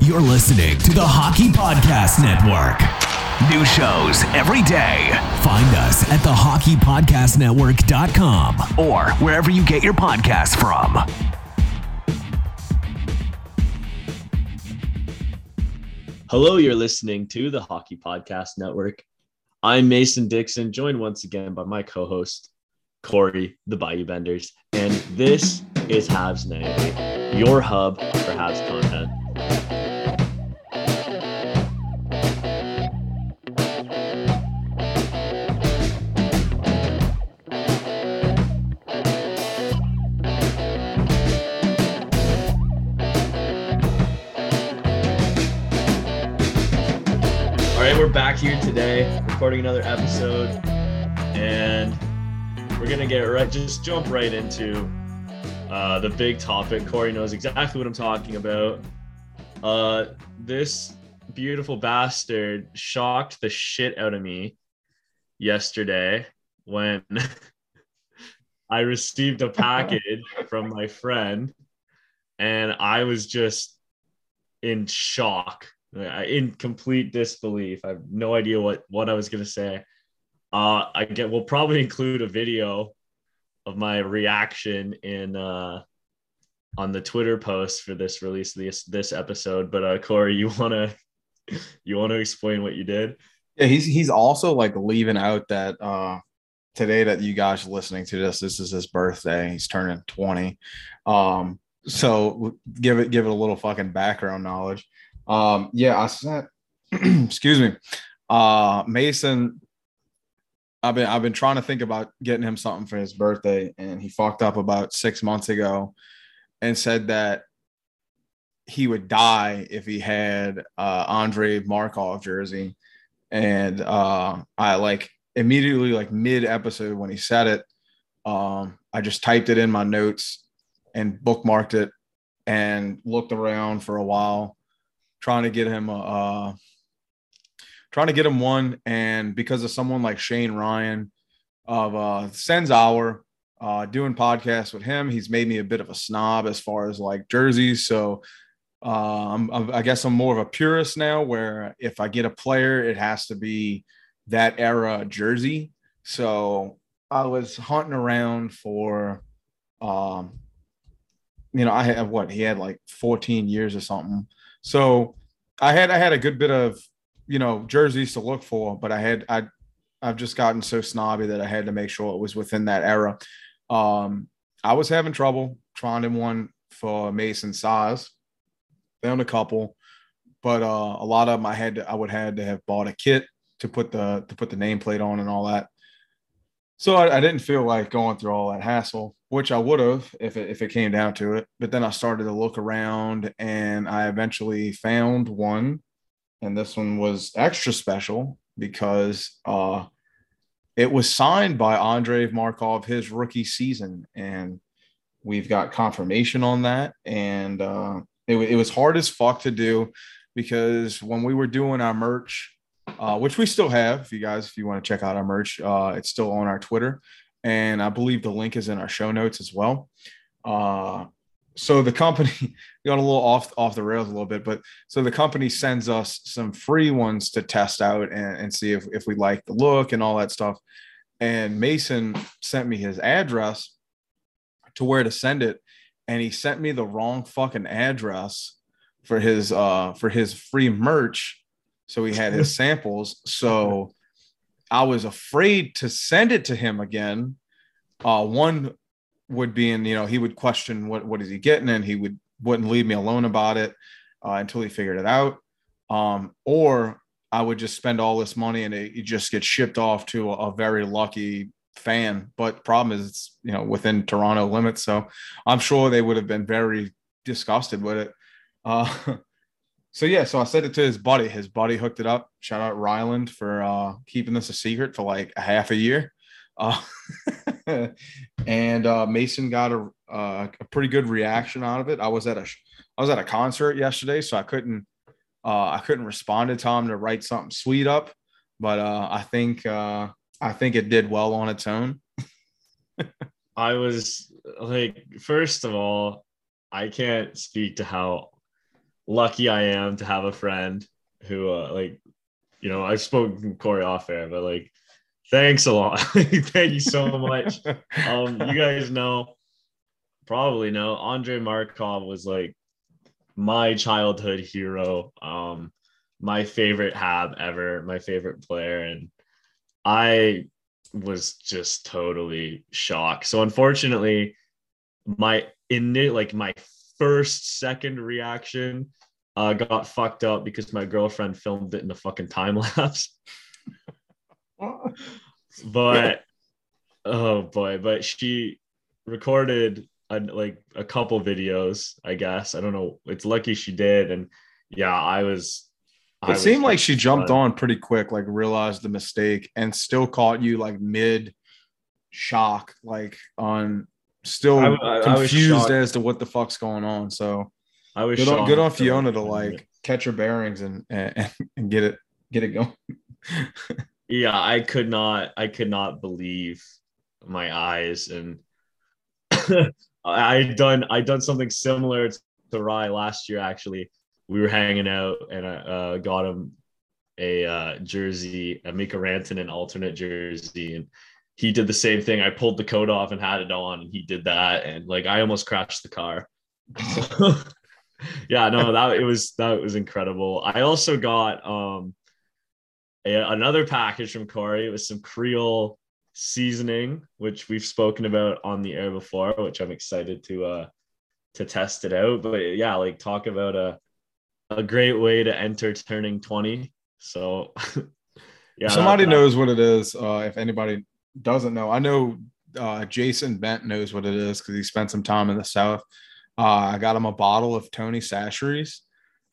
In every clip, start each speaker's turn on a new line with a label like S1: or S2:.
S1: You're listening to the Hockey Podcast Network. New shows every day. Find us at thehockeypodcastnetwork.com or wherever you get your podcasts from.
S2: Hello, you're listening to the Hockey Podcast Network. I'm Mason Dixon, joined once again by my co host, Corey, the Bayou Benders. And this is Habs Nightly, your hub for Habs content. We're back here today, recording another episode, and we're gonna get right, just jump right into uh, the big topic. Corey knows exactly what I'm talking about. Uh, this beautiful bastard shocked the shit out of me yesterday when I received a package from my friend, and I was just in shock in complete disbelief. I have no idea what what I was gonna say. Uh, I get we'll probably include a video of my reaction in uh, on the Twitter post for this release this this episode. But uh, Corey, you wanna you wanna explain what you did?
S3: Yeah, he's he's also like leaving out that uh today that you guys are listening to this, this is his birthday. He's turning 20. Um, so give it give it a little fucking background knowledge. Um, yeah, I sent excuse me. Uh Mason I've been I've been trying to think about getting him something for his birthday, and he fucked up about six months ago and said that he would die if he had uh Andrei Markov jersey. And uh I like immediately like mid episode when he said it, um, I just typed it in my notes and bookmarked it and looked around for a while trying to get him a uh, trying to get him one. And because of someone like Shane Ryan of uh, Sens Hour, uh, doing podcasts with him, he's made me a bit of a snob as far as like jerseys. So uh, I'm, I guess I'm more of a purist now, where if I get a player, it has to be that era jersey. So I was hunting around for, um, you know, I have what he had like 14 years or something. So I had I had a good bit of you know jerseys to look for, but I had I I've just gotten so snobby that I had to make sure it was within that era. Um, I was having trouble finding one for Mason size. Found a couple, but uh, a lot of them I had to I would had to have bought a kit to put the to put the nameplate on and all that. So I, I, didn't feel like going through all that hassle, which I would have if it, if it came down to it. But then I started to look around and I eventually found one. And this one was extra special because uh, it was signed by Andrei Markov his rookie season. And we've got confirmation on that. And uh, it, it was hard as fuck to do because when we were doing our merch uh, which we still have. If you guys, if you want to check out our merch, uh, it's still on our Twitter, and I believe the link is in our show notes as well. Uh, so the company got a little off off the rails a little bit, but so the company sends us some free ones to test out and, and see if, if we like the look and all that stuff. And Mason sent me his address to where to send it, and he sent me the wrong fucking address for his uh for his free merch. So he had his samples. So I was afraid to send it to him again. Uh one would be in, you know, he would question what what is he getting and he would wouldn't leave me alone about it uh, until he figured it out. Um, or I would just spend all this money and it, it just gets shipped off to a, a, very lucky fan. But problem is, it's you know within Toronto limits, so I'm sure they would have been very disgusted with it. Uh, so yeah, so I sent it to his buddy. His buddy hooked it up. Shout out Ryland for uh, keeping this a secret for like a half a year. Uh, and uh, Mason got a, uh, a pretty good reaction out of it. I was at a I was at a concert yesterday, so I couldn't uh, I couldn't respond to Tom to write something sweet up, but uh, I think I think it did well on its own.
S2: I was like, first of all, I can't speak to how lucky I am to have a friend who, uh, like, you know, I've spoken Corey off air, but like, thanks a lot. Thank you so much. um, you guys know, probably know, Andrei Markov was like my childhood hero. Um, my favorite Hab ever, my favorite player, and I was just totally shocked. So unfortunately, my in like my first second reaction uh, got fucked up because my girlfriend filmed it in a fucking time lapse. but oh boy, but she recorded a, like a couple videos, I guess. I don't know. It's lucky she did, and yeah, I was.
S3: It I seemed was like she jumped on pretty quick, like realized the mistake, and still caught you like mid shock, like on still I, I, confused as to what the fuck's going on. So
S2: I was
S3: good on, good on Fiona to like catch her bearings and, and and get it get it going.
S2: yeah, I could not I could not believe my eyes and I done I done something similar to Rye last year actually. We were hanging out and I uh, got him a uh, jersey, a Mikko Rantanen alternate jersey, and he did the same thing. I pulled the coat off and had it on, and he did that, and like I almost crashed the car. Yeah, no, that it was that was incredible. I also got um a, another package from Corey. It was some Creole seasoning, which we've spoken about on the air before, which I'm excited to uh to test it out. But yeah, like talk about a a great way to enter turning 20. So
S3: yeah, somebody knows what it is. Uh, if anybody doesn't know, I know uh, Jason Bent knows what it is because he spent some time in the South. Uh, I got him a bottle of Tony Chachere's,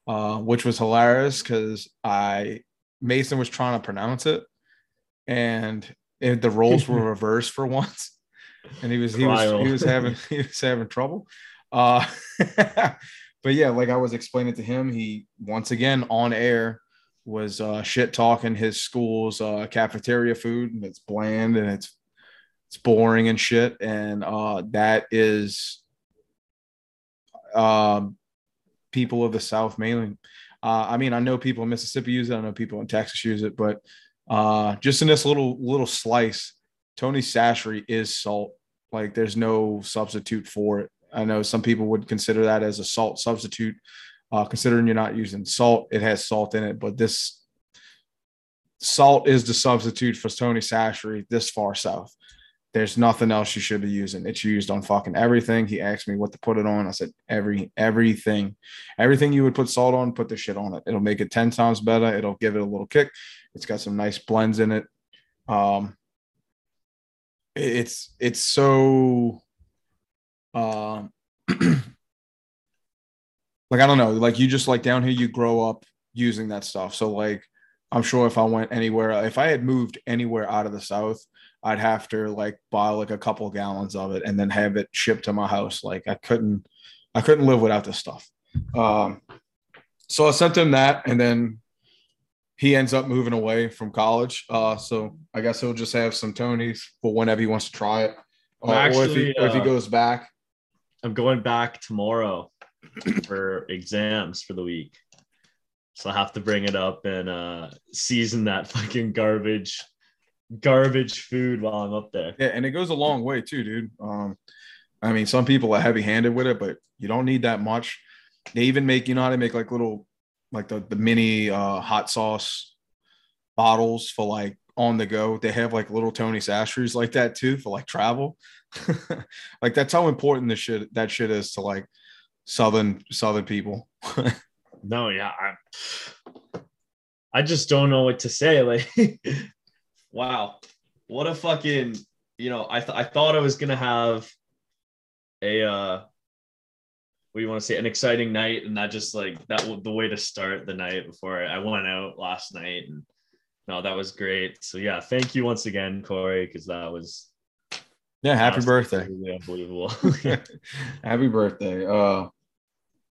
S3: uh, which was hilarious because I Mason was trying to pronounce it, and it, the roles were reversed for once, and he was he was he was having he was having trouble. Uh, but yeah, like I was explaining to him, he once again on air was uh, shit talking his school's uh, cafeteria food and it's bland and it's it's boring and shit and uh, that is um, people of the South mainly. Uh, I mean, I know people in Mississippi use it. I know people in Texas use it, but uh, just in this little little slice, Tony Chachere is salt. Like, there's no substitute for it. I know some people would consider that as a salt substitute, uh, considering you're not using salt, it has salt in it, but this salt is the substitute for Tony Chachere this far south. There's nothing else you should be using. It's used on fucking everything. He asked me what to put it on. I said every everything, everything you would put salt on, put the shit on it. It'll make it ten times better. It'll give it a little kick. It's got some nice blends in it. Um, it's it's so um like I don't know, like you just like down here, you grow up using that stuff. So like I'm sure if I went anywhere, if I had moved anywhere out of the South, I'd have to like buy like a couple gallons of it and then have it shipped to my house. Like I couldn't, I couldn't live without this stuff. Um, so I sent him that, and then he ends up moving away from college. Uh, so I guess he'll just have some Tonys for whenever he wants to try it, uh, actually, or if he, uh, if he goes back.
S2: I'm going back tomorrow for exams for the week. So I have to bring it up and uh, season that fucking garbage, garbage food while I'm up there.
S3: Yeah, and it goes a long way too, dude. Um, I mean, some people are heavy-handed with it, but you don't need that much. They even make you know how they make like little like the the mini uh, hot sauce bottles for like on the go. They have like little Tony Chachere's like that too for like travel. like that's how important this shit that shit is to like southern southern people.
S2: no, yeah, I, I just don't know what to say. Like, wow, what a fucking you know. I th- I thought I was gonna have a uh, what do you want to say, an exciting night, and that just like that was the way to start the night before I went out last night and. No, that was great. So yeah, thank you once again, Corey, because that was
S3: yeah, happy birthday.
S2: unbelievable.
S3: happy birthday. Uh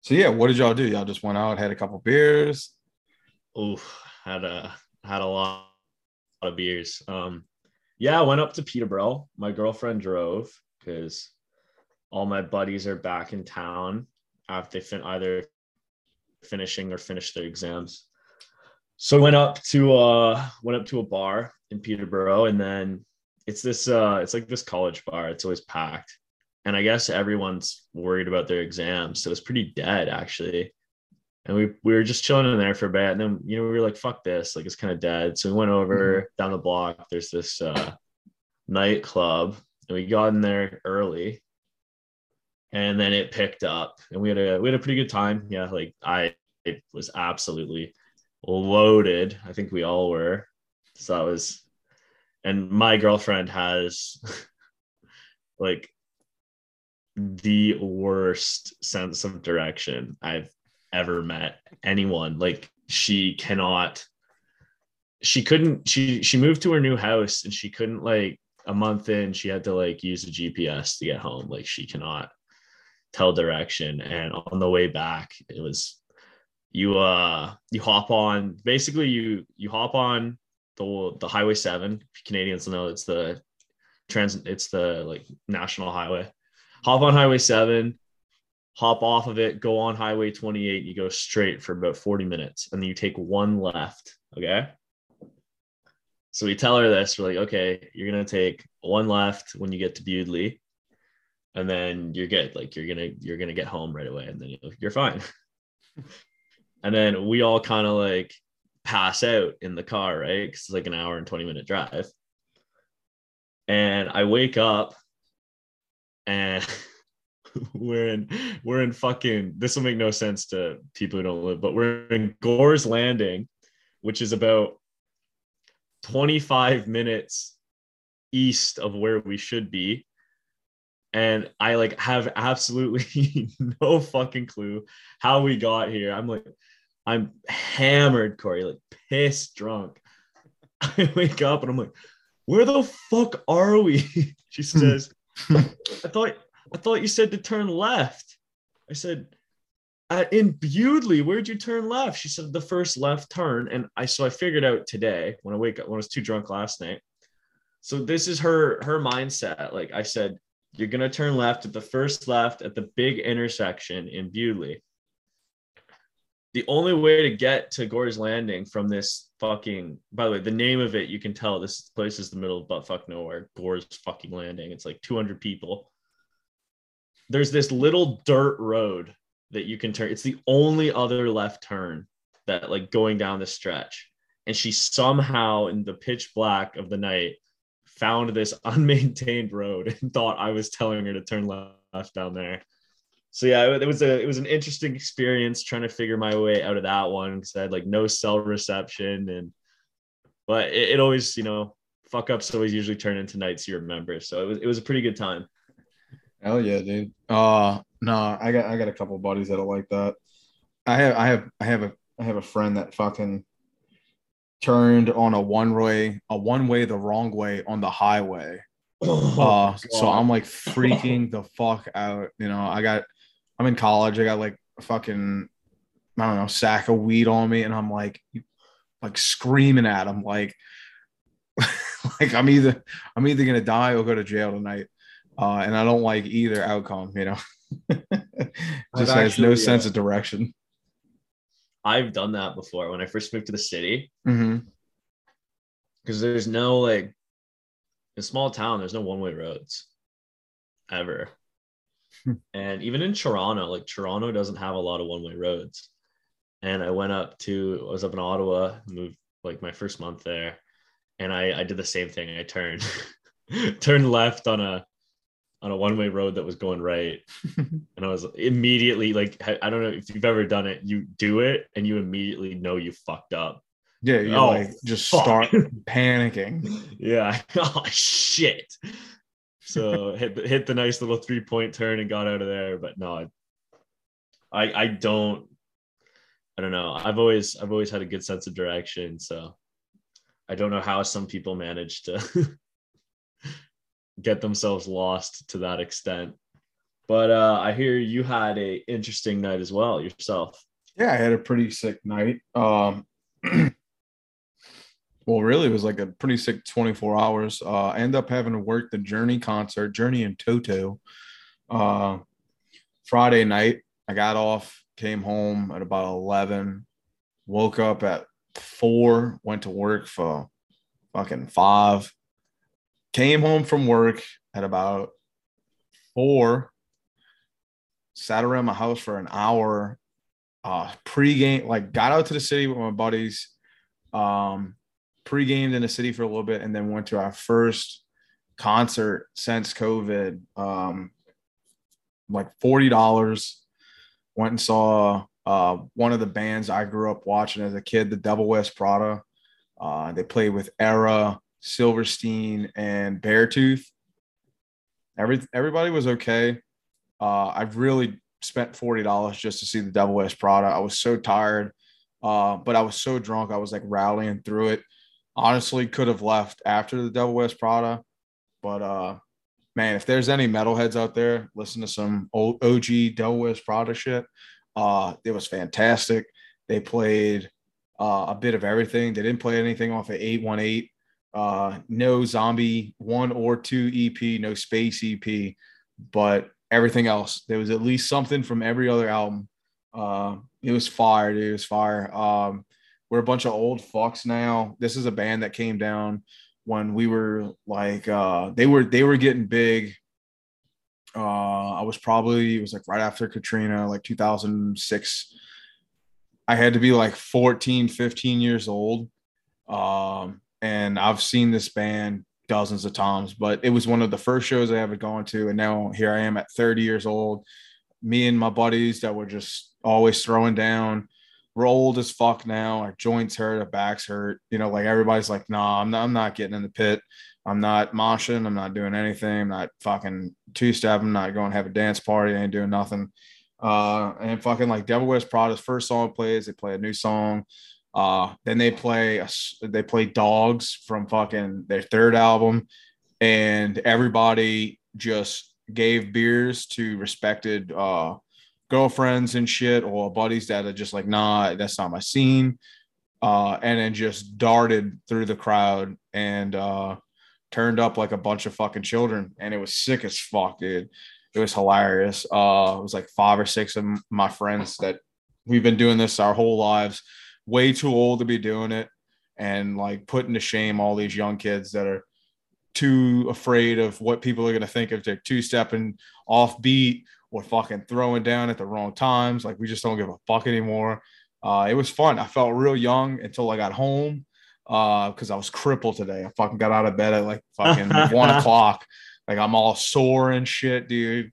S3: so yeah, what did y'all do? Y'all just went out, had a couple beers.
S2: Oh, had a had a lot, lot of beers. Um yeah, I went up to Peterborough. My girlfriend drove because all my buddies are back in town after they fin- either finishing or finished their exams. So I went up to uh went up to a bar in Peterborough and then it's this uh it's like this college bar. It's always packed. And i guess everyone's worried about their exams. So it's pretty dead actually. And we we were just chilling in there for a bit. And then you know we were like fuck this. Like it's kind of dead. So we went over mm-hmm. down the block. There's this uh nightclub. And we got in there early. And then it picked up. And we had a we had a pretty good time. Yeah like i it was absolutely loaded. I think we all were. So that was and my girlfriend has like the worst sense of direction I've ever met anyone. Like she cannot she couldn't she she moved to her new house and she couldn't like a month in she had to like use a GPS to get home. Like she cannot tell direction and on the way back it was you uh you hop on basically you you hop on the the Highway Seven. Canadians know it's the trans. It's the like national highway. Hop on Highway Seven, hop off of it, go on Highway 28. You go straight for about 40 minutes, and then you take one left. Okay. So we tell her this. We're like, okay, you're gonna take one left when you get to Bewdley, and then you're good. Like you're gonna you're gonna get home right away, and then you're fine. and then we all kind of like pass out in the car, right? Because it's like an hour and 20 minute drive. And I wake up and we're in we're in fucking this will make no sense to people who don't live, but we're in Gore's Landing, which is about 25 minutes east of where we should be. And I like have absolutely no fucking clue how we got here. I'm like, I'm hammered, Corey, like pissed drunk. I wake up and I'm like, where the fuck are we? she hmm. says, I thought I thought you said to turn left. I said, uh, in Bewdley, where'd you turn left? She said the first left turn. And I so I figured out today when I wake up when I was too drunk last night. So this is her her mindset. Like I said, you're gonna turn left at the first left at the big intersection in Bewdley the only way to get to Gore's Landing from this fucking by the way, the name of it you can tell this place is the middle of butt fuck nowhere. Gore's fucking landing. It's like 200 people. There's this little dirt road that you can turn. It's the only other left turn that like going down the stretch. And she somehow in the pitch black of the night found this unmaintained road and thought I was telling her to turn left down there so yeah, it was a it was an interesting experience trying to figure my way out of that one because I had like no cell reception and but it, it, always you know fuck ups always usually turn into nights you remember. So it was it was a pretty good time.
S3: Hell yeah, dude. Uh no, I got I got a couple buddies that are like that. I have I have I have a I have a friend that fucking turned on a one way a one way the wrong way on the highway. Oh, uh, so I'm like freaking the fuck out. You know, I got I'm in college. I got like a fucking, I don't know, sack of weed on me. And I'm like, like screaming at him, like, like I'm either, I'm either going to die or go to jail tonight. Uh, and I don't like either outcome, you know, just has actually, no sense of direction.
S2: I've done that before when I first moved to the city.
S3: Mm-hmm.
S2: Cause there's no like, in small town, there's no one way roads ever. And even in Toronto, like Toronto doesn't have a lot of one way roads. And I went up to, I was up in Ottawa, moved like my first month there, and I I did the same thing. I turned turned left on a on a one way road that was going right, and I was immediately like, I I don't know if you've ever done it. You do it, and you immediately know you fucked up.
S3: Yeah, you
S2: Oh,
S3: like just
S2: fuck.
S3: start panicking.
S2: Yeah. Oh shit. So hit the, hit the nice little three point turn and got out of there. But no, I I don't I don't know. I've always I've always had a good sense of direction. So I don't know how some people manage to get themselves lost to that extent. But uh, I hear you had a interesting night as well yourself.
S3: Yeah, I had a pretty sick night. Um, well, really, it was like a pretty sick 24 hours. Uh, I ended up having to work the Journey concert, Journey and Toto. Uh, Friday night, I got off, came home at about 11, woke up at four, went to work for fucking five, came home from work at about four, sat around my house for an hour, uh pre-game like got out to the city with my buddies um pre-gamed in the city for a little bit and then went to our first concert since covid um like $40 went and saw uh one of the bands i grew up watching as a kid the Devil Wears Prada uh they played with Erra silverstein and beartooth Every, everybody was okay uh i really spent forty dollars just to see the Devil Wears Prada. I was so tired, uh, but I was so drunk. I was like rallying through it. Honestly, could have left after the Devil Wears Prada, but uh, man, if there's any metalheads out there, listen to some old OG Devil Wears Prada shit. Uh, it was fantastic. They played uh, a bit of everything. They didn't play anything off of 818. Uh, no zombie one or two EP, no space EP, but everything else. There was at least something from every other album. Uh, it was fire, dude. It was fire. Um, we're a bunch of old fucks now. This is a band that came down when we were like uh, they were they were getting big. Uh, I was probably it was like right after Katrina, like 2006. I had to be like 14, 15 years old. Um, and I've seen this band dozens of times, but it was one of the first shows I ever gone to. And now here I am at 30 years old. Me and my buddies that were just always throwing down. We're old as fuck now. Our joints hurt, our backs hurt. You know, like everybody's like, nah, I'm not, I'm not getting in the pit. I'm not moshing. I'm not doing anything. I'm not fucking two step. I'm not going to have a dance party. I ain't doing nothing. Uh, and fucking like Devil Wears Prada's first song plays. They play a new song. Uh, then they play a they play Dogs from fucking their third album, and everybody just gave beers to respected uh, girlfriends and shit or buddies that are just like, nah, that's not my scene. Uh, and then just darted through the crowd and uh, turned up like a bunch of fucking children, and it was sick as fuck, dude. It was hilarious. Uh, it was like five or six of my friends that we've been doing this our whole lives way too old to be doing it and like putting to shame all these young kids that are too afraid of what people are going to think if they're two stepping off beat or fucking throwing down at the wrong times. Like we just don't give a fuck anymore. Uh, it was fun. I felt real young until I got home because I was crippled today. I fucking got out of bed at like fucking one o'clock. Like I'm all sore and shit, dude.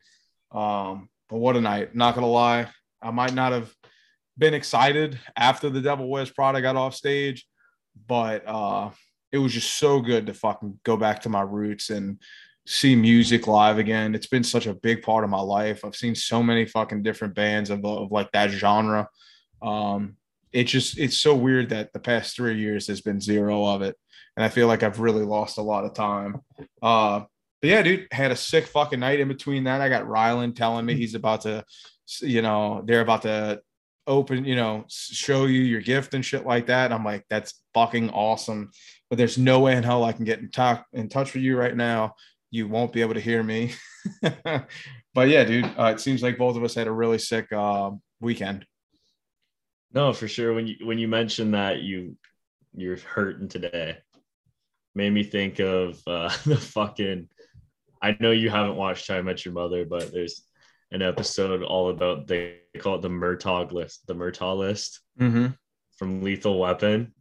S3: Um, but what a night. Not gonna lie, I might not have been excited after the Devil Wears Prada got off stage, but uh, it was just so good to fucking go back to my roots and see music live again. It's been such a big part of my life. I've seen so many fucking different bands of, of like that genre. Um, it just it's so weird that the past three years has been zero of it, and I feel like I've really lost a lot of time. Uh, but yeah, dude, had a sick fucking night in between that. I got Rylan telling me he's about to, you know, they're about to open, you know, show you your gift and shit like that. I'm like, that's fucking awesome. But there's no way in hell I can get in, talk, in touch with you right now. You won't be able to hear me. but yeah, dude, uh, it seems like both of us had a really sick uh, weekend.
S2: No, for sure. When you when you mentioned that you you're hurting today, made me think of uh, the fucking. I know you haven't watched How I Met Your Mother, but there's an episode all about they call it the Murtaugh list, the Murtaugh list
S3: Mm-hmm.
S2: from Lethal Weapon.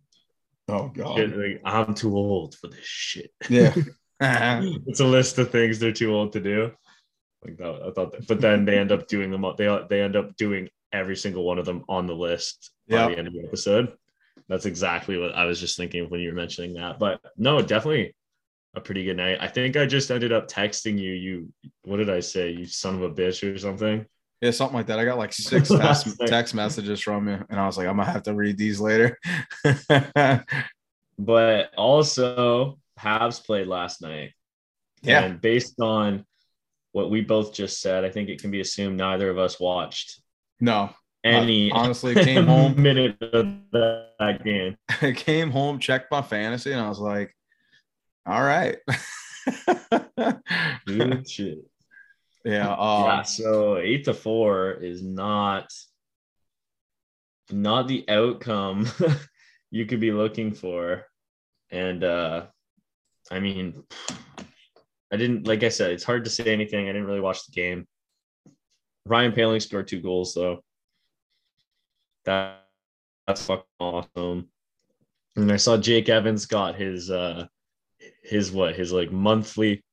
S3: Oh god.
S2: Like, I'm too old for this shit.
S3: Yeah.
S2: it's a list of things they're too old to do. Like that, I thought, that, but then they end up doing them. all- They they end up doing every single one of them on the list by the end of the episode. That's exactly what I was just thinking when you were mentioning that. But no, definitely a pretty good night. I think I just ended up texting you. You, what did I say? You son of a bitch or something.
S3: Yeah, something like that. I got like six text, text messages from you, and I was like, I'm gonna have to read these later.
S2: But also, Habs played last night.
S3: yeah,
S2: And based on what we both just said, I think it can be assumed neither of us watched
S3: no,
S2: any
S3: honestly came home.
S2: minute of that game.
S3: I came home, checked my fantasy, and I was like, all right. Yeah, uh,
S2: yeah, so eight to four is not not the outcome you could be looking for. And uh I mean I didn't like I said, it's hard to say anything. I didn't really watch the game. Ryan Poehling scored two goals though. That that's fucking awesome. And I saw Jake Evans got his uh his what his like monthly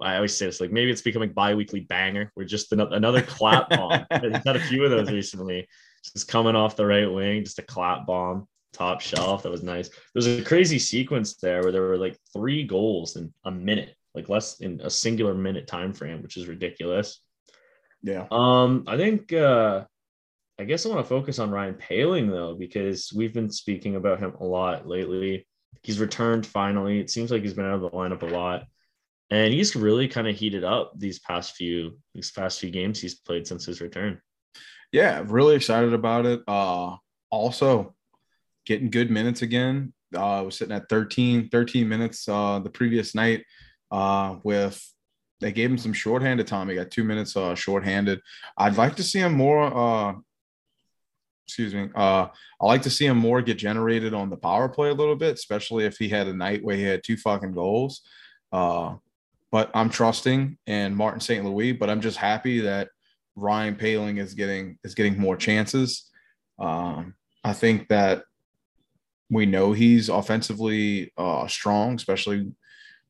S2: I always say this like maybe it's becoming bi-weekly banger. We're just an- another clap bomb. He's had a few of those recently. Just coming off the right wing, just a clap bomb, top shelf. That was nice. There's a crazy sequence there where there were like three goals in a minute, like less in a singular minute time frame, which is ridiculous.
S3: yeah,
S2: Um, I think uh I guess I want to focus on Ryan Poehling though, because we've been speaking about him a lot lately. He's returned finally. It seems like he's been out of the lineup a lot. And he's really kind of heated up these past few these past few games he's played since his return.
S3: yeah. Really excited about it. Uh, also getting good minutes again. Uh, was sitting at 13, 13 minutes uh, the previous night uh, with they gave him some shorthanded time. He got two minutes uh, shorthanded. I'd like to see him more. Uh, excuse me. Uh, I like to see him more get generated on the power play a little bit, especially if he had a night where he had two fucking goals. Uh, but I'm trusting in Martin St. Louis. But I'm just happy that Ryan Poehling is getting is getting more chances. Um, I think that we know he's offensively uh, strong, especially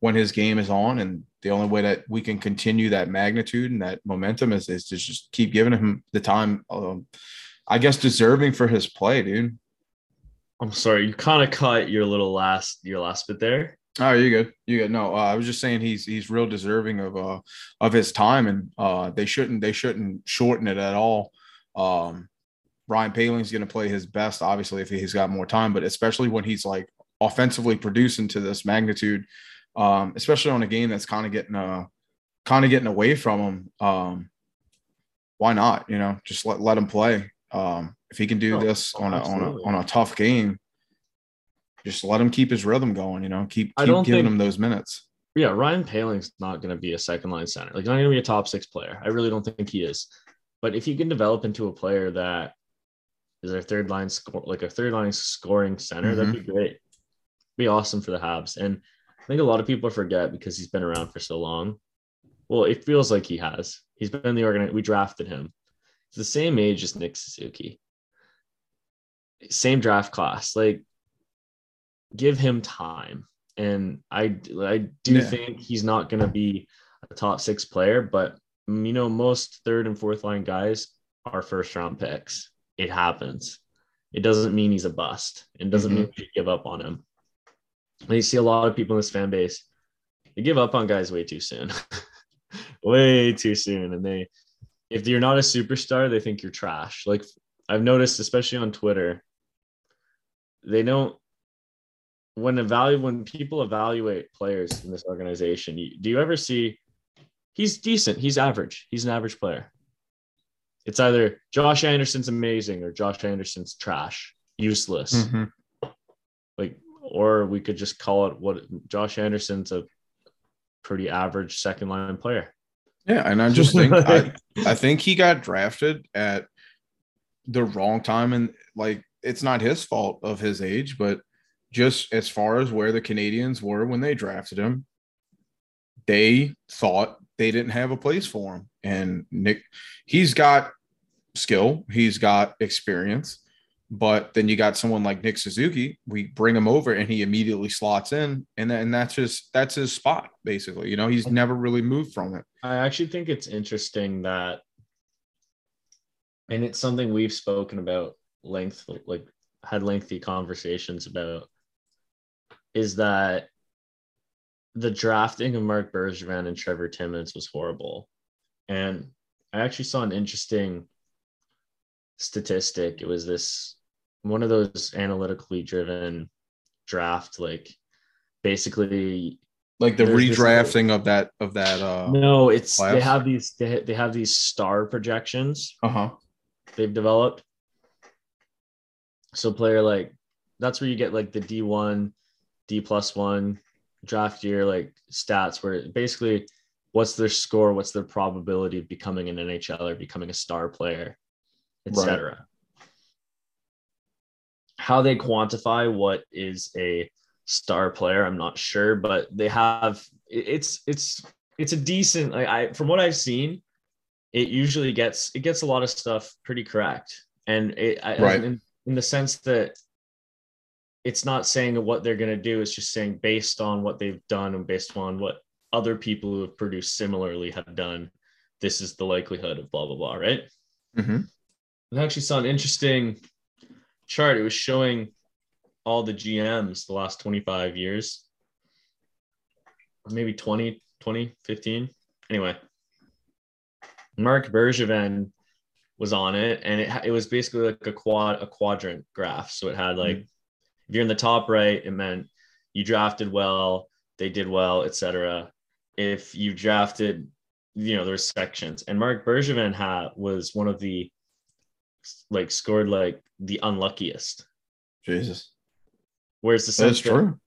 S3: when his game is on. And the only way that we can continue that magnitude and that momentum is, is to just keep giving him the time, um, I guess, deserving for his play, dude.
S2: I'm sorry, you kind of cut your little last your last bit there.
S3: Oh, you good? You good? No, uh, I was just saying he's he's real deserving of uh of his time, and uh they shouldn't they shouldn't shorten it at all. Um, Ryan Poehling's going to play his best, obviously, if he's got more time, but especially when he's like offensively producing to this magnitude, um, especially on a game that's kind of getting uh kind of getting away from him. Um, why not? You know, just let let him play. Um, if he can do
S2: Oh,
S3: this on a on a on a tough game, just let him keep his rhythm going. You know, keep
S2: I
S3: keep
S2: don't
S3: giving
S2: think-
S3: him those minutes.
S2: Yeah, Ryan Poehling's not going to be a second line center. Like, not going to be a top six player. I really don't think he is. But if he can develop into a player that is a third line score, like a third line scoring center, that'd mm-hmm. be great. Be awesome for the Habs. And I think a lot of people forget because he's been around for so long. Well, it feels like he has. He's been in the organ. We drafted him. He's the same age as Nick Suzuki. Same draft class. Like, give him time. And I, I do
S3: Yeah.
S2: think he's not going to be a top six player, but you know, most third and fourth line guys are first round picks. It happens. It doesn't mean he's a bust. It doesn't mean mm-hmm. you give up on him. And you see a lot of people in this fan base, they give up on guys way too soon. way too soon. And they, if you're not a superstar, they think you're trash. Like I've noticed, especially on Twitter, they don't when evaluate when people evaluate players in this organization. You, do you ever see he's decent, he's average, he's an average player. It's either Josh Anderson's amazing or Josh Anderson's trash, useless.
S3: Mhm.
S2: Like, or we could just call it what Josh Anderson's a pretty average second line player.
S3: Yeah, and I just think I, I think he got drafted at the wrong time, and like it's not his fault of his age, but just as far as where the Canadiens were when they drafted him, they thought they didn't have a place for him. And Nick, he's got skill, he's got experience, but then you got someone like Nick Suzuki. We bring him over, and he immediately slots in, and and that's just that's his spot basically. You know, he's never really moved from it.
S2: I actually think it's interesting that, and it's something we've spoken about length, like had lengthy conversations about, is that the drafting of Marc Bergevin and Trevor Timmins was horrible. And I actually saw an interesting statistic. It was this one of those analytically driven draft, like basically
S3: like the
S2: There's this-
S3: redrafting of that of that uh
S2: no, it's they have these they, they have these star projections
S3: uh-huh
S2: they've developed. So player like that's where you get like the D1, D plus one draft year like stats where basically what's their score, what's their probability of becoming an NHL or becoming a star player, etc. How they quantify what is a star player, I'm not sure, but they have it's it's it's a decent like I from what I've seen, it usually gets it gets a lot of stuff pretty correct and it I,
S3: Right.
S2: in, in the sense that it's not saying what they're going to do it's just saying based on what they've done and based on what other people who have produced similarly have done this is the likelihood of blah blah blah right
S3: Mhm.
S2: I actually saw an interesting chart. It was showing all the gms the last 25 years. Or maybe 20 20 15 anyway Marc Bergevin was on it, and it, it was basically like a quad a quadrant graph. So it had like mm-hmm. if you're in the top right, it meant you drafted well, they did well, etc. If you drafted, you know, there's sections, and Marc Bergevin had was one of the like scored like the unluckiest.
S3: jesus
S2: Whereas the
S3: that's true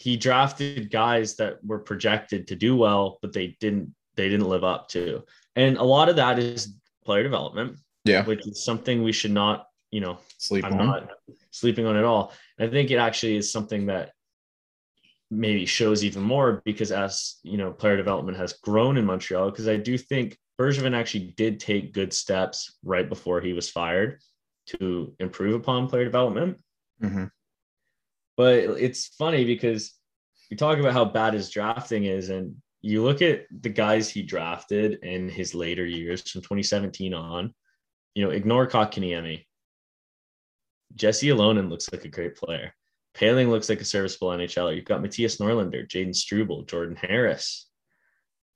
S2: he drafted guys that were projected to do well, but they didn't they didn't live up to. And a lot of that is player development,
S3: yeah
S2: which is something we should not, you know,
S3: sleep
S2: I'm
S3: on
S2: not sleeping on at all. I think it actually is something that maybe shows even more because as you know, player development has grown in Montreal. Because I do think Bergevin actually did take good steps right before he was fired to improve upon player development.
S3: Mhm.
S2: But it's funny because you talk about how bad his drafting is, and you look at the guys he drafted in his later years from 2017 on. You know, ignore Kotkaniemi. Jesse Ylönen looks like a great player. Poehling looks like a serviceable NHLer. You've got Mattias Norlinder, Jayden Struble, Jordan Harris.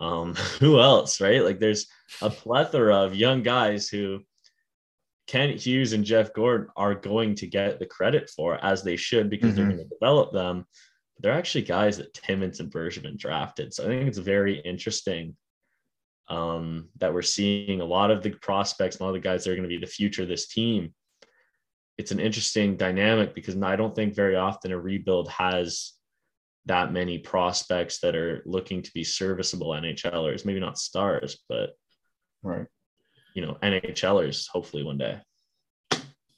S2: Um, who else, right? Like there's a plethora of young guys who Kent Hughes and Jeff Gorton are going to get the credit for as they should because they're
S3: Mhm.
S2: going to develop them. They're actually guys that Timmins and Bergevin drafted. So I think it's very interesting um, that we're seeing a lot of the prospects and a lot of the guys that are going to be the future of this team. It's an interesting dynamic because I don't think very often a rebuild has that many prospects that are looking to be serviceable NHLers, maybe not stars, but
S3: right
S2: you know, NHLers hopefully one day.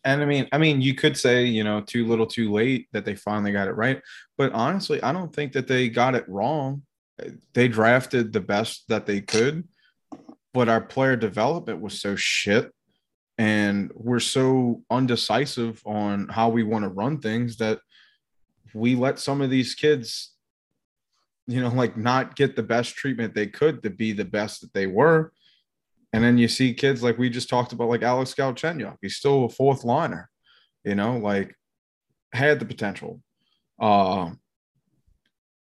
S3: And I mean, I mean, you could say, you know, too little, too late that they finally got it right. But honestly, I don't think that they got it wrong. They drafted the best that they could, but our player development was so shit, and we're so undecisive on how we want to run things that we let some of these kids, you know, like not get the best treatment they could to be the best that they were. And then you see kids like we just talked about, like Alex Galchenyuk. He's still a fourth liner, you know, like had the potential. Uh,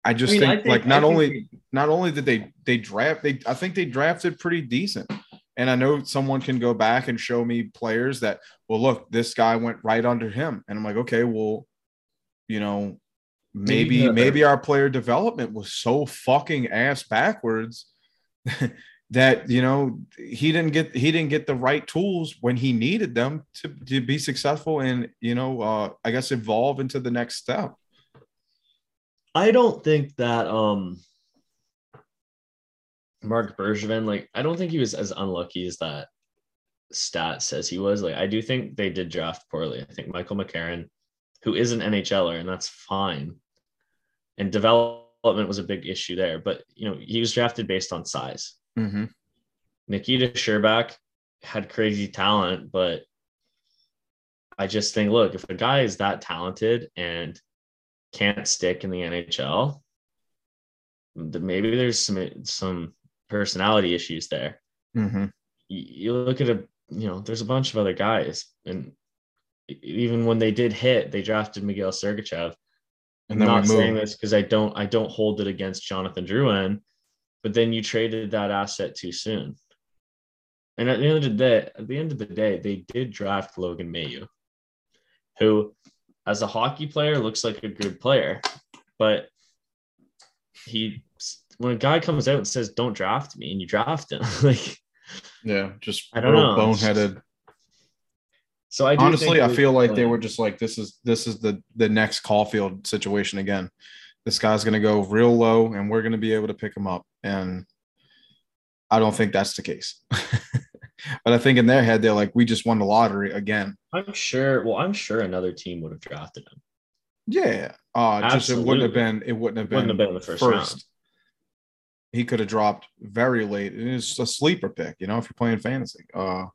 S3: I just
S2: I mean, I
S3: think, like not
S2: think
S3: only not only did they they draft they I think they drafted pretty decent. And I know someone can go back and show me players that well look this guy went right under him and I'm like okay well you know maybe
S2: Maybe
S3: maybe, our player development was so fucking ass backwards that you know he didn't get he didn't get the right tools when he needed them to, to be successful and you know uh I guess evolve into the next step.
S2: I don't think that um Marc Bergevin, like I don't think he was as unlucky as that stat says he was. Like I do think they did draft poorly. I think Michael McCarron, who is an NHLer, and that's fine. And development was a big issue there, but you know, he was drafted based on size.
S3: Mm-hmm.
S2: Nikita Scherbak had crazy talent, but I just think, look, if a guy is that talented and can't stick in the NHL, maybe there's some some personality issues there.
S3: Mm-hmm.
S2: You, you look at a, you know, there's a bunch of other guys, and even when they did hit, they drafted Mikhail Sergachev. I'm
S3: And then
S2: not saying this because I don't I don't hold it against Jonathan Drouin, but then you traded that asset too soon. And at the end of the day, at the end of the day, they did draft Logan Mailloux, who, as a hockey player, looks like a good player, but he when a guy comes out and says don't draft me and you draft him, like
S3: Yeah, just
S2: I don't know.
S3: Boneheaded.
S2: So I do
S3: Honestly, I feel like they were just like, this is this is the the next Caufield situation again. This guy's gonna go real low, and we're gonna be able to pick him up. And I don't think that's the case. but I think in their head, they're like, we just won the lottery again.
S2: I'm sure. Well, I'm sure another team would have drafted him.
S3: Yeah. Uh just it wouldn't have been it wouldn't have been,
S2: Wouldn't have been in the first round.
S3: He could have dropped very late. It's a sleeper pick, you know, if you're playing fantasy. Uh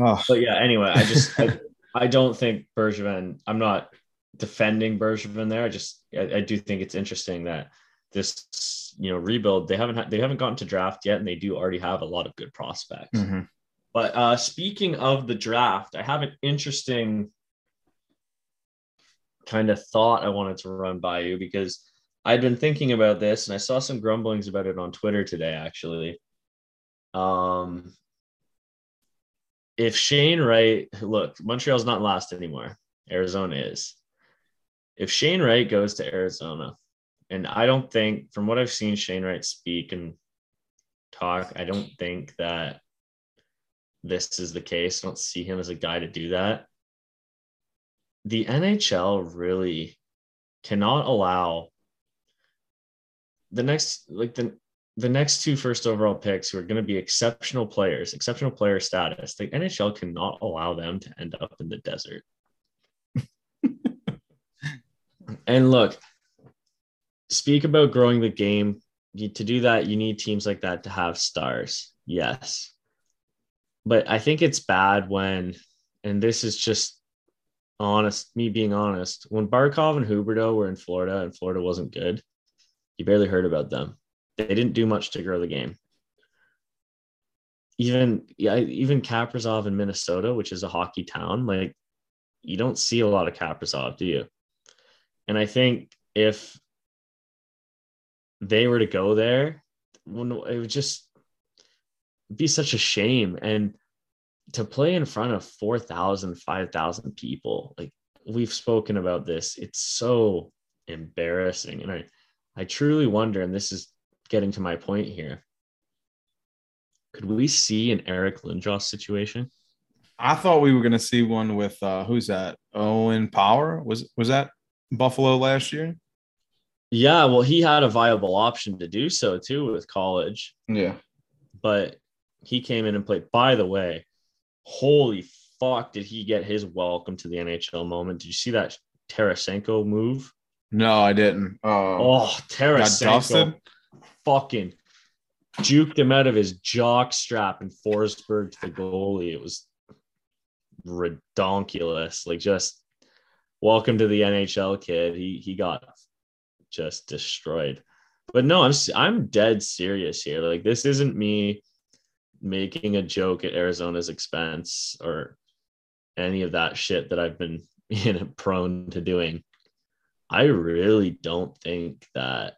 S3: uh,
S2: But yeah, anyway, I just I, I don't think Bergevin. I'm not defending Bergevin there. I just I, I do think it's interesting that this you know rebuild they haven't had, they haven't gotten to draft yet, and they do already have a lot of good prospects.
S3: mhm.
S2: But uh, speaking of the draft, I have an interesting kind of thought I wanted to run by you because I'd been thinking about this and I saw some grumblings about it on Twitter today, actually. Um, if Shane Wright, look, Montreal's not last anymore, Arizona is. If Shane Wright goes to Arizona, and I don't think, from what I've seen Shane Wright speak and talk, I don't think that this is the case. I don't see him as a guy to do that. The NHL really cannot allow the next like the the next two first overall picks who are going to be exceptional players, exceptional player status. The NHL cannot allow them to end up in the desert. and look, speak about growing the game. You, to do that, you need teams like that to have stars. Yes but I think it's bad when, and this is just honest, me being honest, when Barkov and Huberdeau were in Florida and Florida wasn't good, you barely heard about them. They didn't do much to grow the game. Even yeah, even Kaprizov in Minnesota, which is a hockey town, like you don't see a lot of Kaprizov, do you? And I think if they were to go there, it would just be such a shame and to play in front of 4000 5000 people like we've spoken about this it's so embarrassing and i i truly wonder and this is getting to my point here. Could we see an eric lindros situation?
S3: I thought we were going to see one with uh, who's that? Owen Power? Was was that Buffalo last year?
S2: yeah well he had a viable option to do so too with college.
S3: Yeah,
S2: but he came in and played. By the way holy fuck did he get his welcome to the nhl moment? Did you see that tarasenko move?
S3: No, I didn't. Uh,
S2: Oh, Tarasenko. Fucking juked him out of his jock strap and Forsberg to the goalie. It was redonkulous. Like just welcome to the NHL kid. He he got just destroyed. But no, I'm I'm dead serious here. Like this isn't me making a joke at Arizona's expense or any of that shit that I've been you know prone to doing. I really don't think that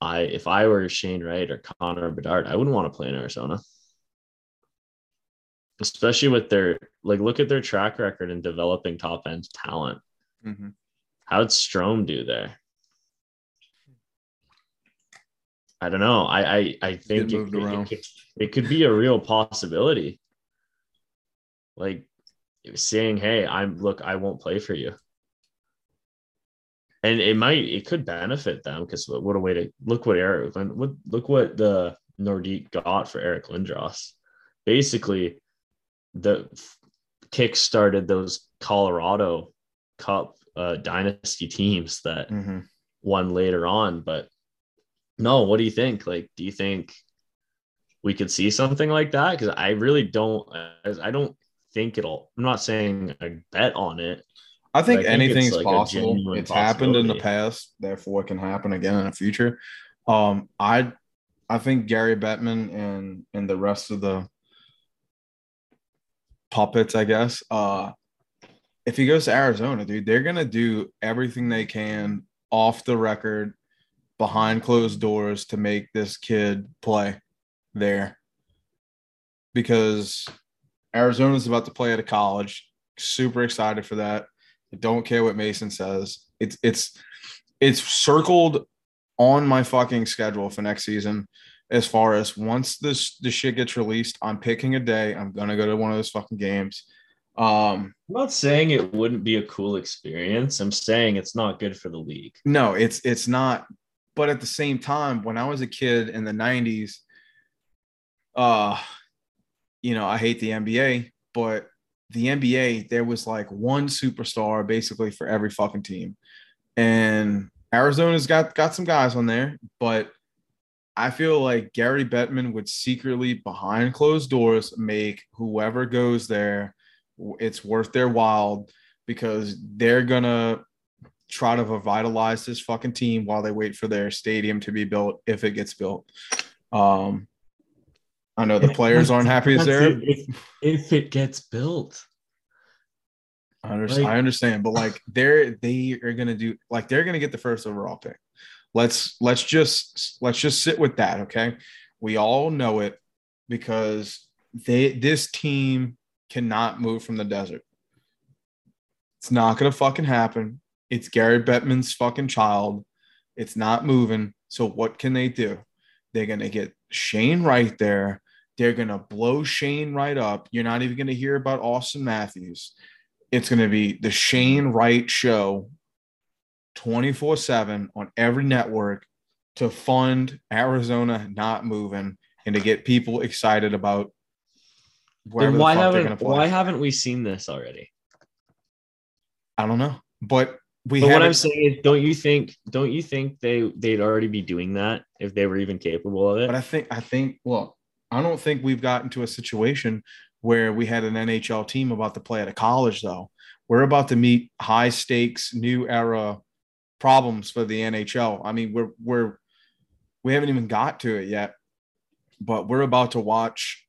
S2: I if I were Shane Wright or Connor Bedard, I wouldn't want to play in Arizona. Especially with their like look at their track record in developing top end talent.
S3: Mhm.
S2: How'd Strome do there? I don't know. I I, I think it, it- it could, it could be a real possibility. Like saying, "Hey, I'm look, I won't play for you," and it might, it could benefit them because what a way to look what Eric, what look what the Nordique got for Eric Lindros. Basically, the kick started those Colorado Cup uh, dynasty teams that
S3: Mhm.
S2: won later on, but no, what do you think? Like, do you think we could see something like that? Because I really don't. I don't think it'll. I'm not saying I bet on it.
S3: I think,
S2: I think
S3: anything's
S2: it's like
S3: possible. It's happened in the past, therefore it can happen again in the future. Um, I I think Gary Bettman and and the rest of the puppets, I guess, uh, if he goes to Arizona, dude, they're gonna do everything they can off the record, behind closed doors to make this kid play there. Because Arizona's about to play at a college. Super excited for that. I don't care what Mason says. It's it's it's circled on my fucking schedule for next season. As far as once this the shit gets released, I'm picking a day. I'm gonna go to one of those fucking games. Um,
S2: I'm not saying it wouldn't be a cool experience. I'm saying it's not good for the league.
S3: no, it's it's not. But at the same time, when I was a kid in the '90s, uh, you know, I hate the NBA, but the NBA there was like one superstar basically for every fucking team, and Arizona's got got some guys on there, but I feel like Gary Bettman would secretly behind closed doors make whoever goes there it's worth their while because they're gonna try to revitalize this fucking team while they wait for their stadium to be built if it gets built. Um I know the players aren't happy as there.
S2: If, if it gets built.
S3: I understand,
S2: Like-
S3: I understand, but like they're they are gonna do like they're gonna get the first overall pick. Let's let's just let's just sit with that, okay? We all know it because they this team cannot move from the desert. It's not gonna fucking happen. It's Gary Bettman's fucking child. It's not moving. So what can they do? They're gonna get Shane Wright there. They're gonna blow Shane Wright up. You're not even gonna hear about Auston Matthews it's going to be the Shane Wright show 24 7 on every network to fund Arizona not moving and to get people excited about wherever
S2: Then
S3: the
S2: why
S3: going
S2: haven't
S3: to
S2: why haven't we seen this already?
S3: I don't know. But we
S2: But what I'm saying is, don't you think don't you think they they'd already be doing that if they were even capable of it?
S3: But I think I think look, I don't think we've gotten to a situation where we had an NHL team about to play at a college though. We're about to meet high stakes new era problems for the NHL. I mean, we're we're we haven't even got to it yet, but we're about to watch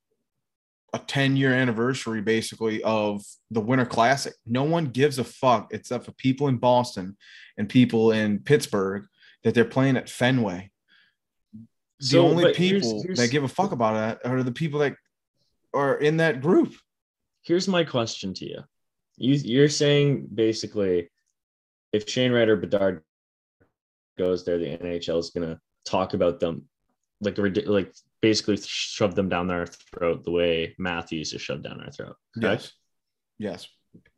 S3: a 10 year anniversary basically of the Winter Classic. No one gives a fuck except for people in Boston and people in Pittsburgh that they're playing at Fenway the
S2: So,
S3: only
S2: but here's-
S3: people
S2: here's-
S3: that give a fuck about that are the people that are in that group.
S2: here's my question to you. You you're saying basically if Shane Wright or Bedard goes there, the NHL is gonna talk about them like like basically shove them down their throat the way Matthews is shoved down our throat. Correct?
S3: Yes.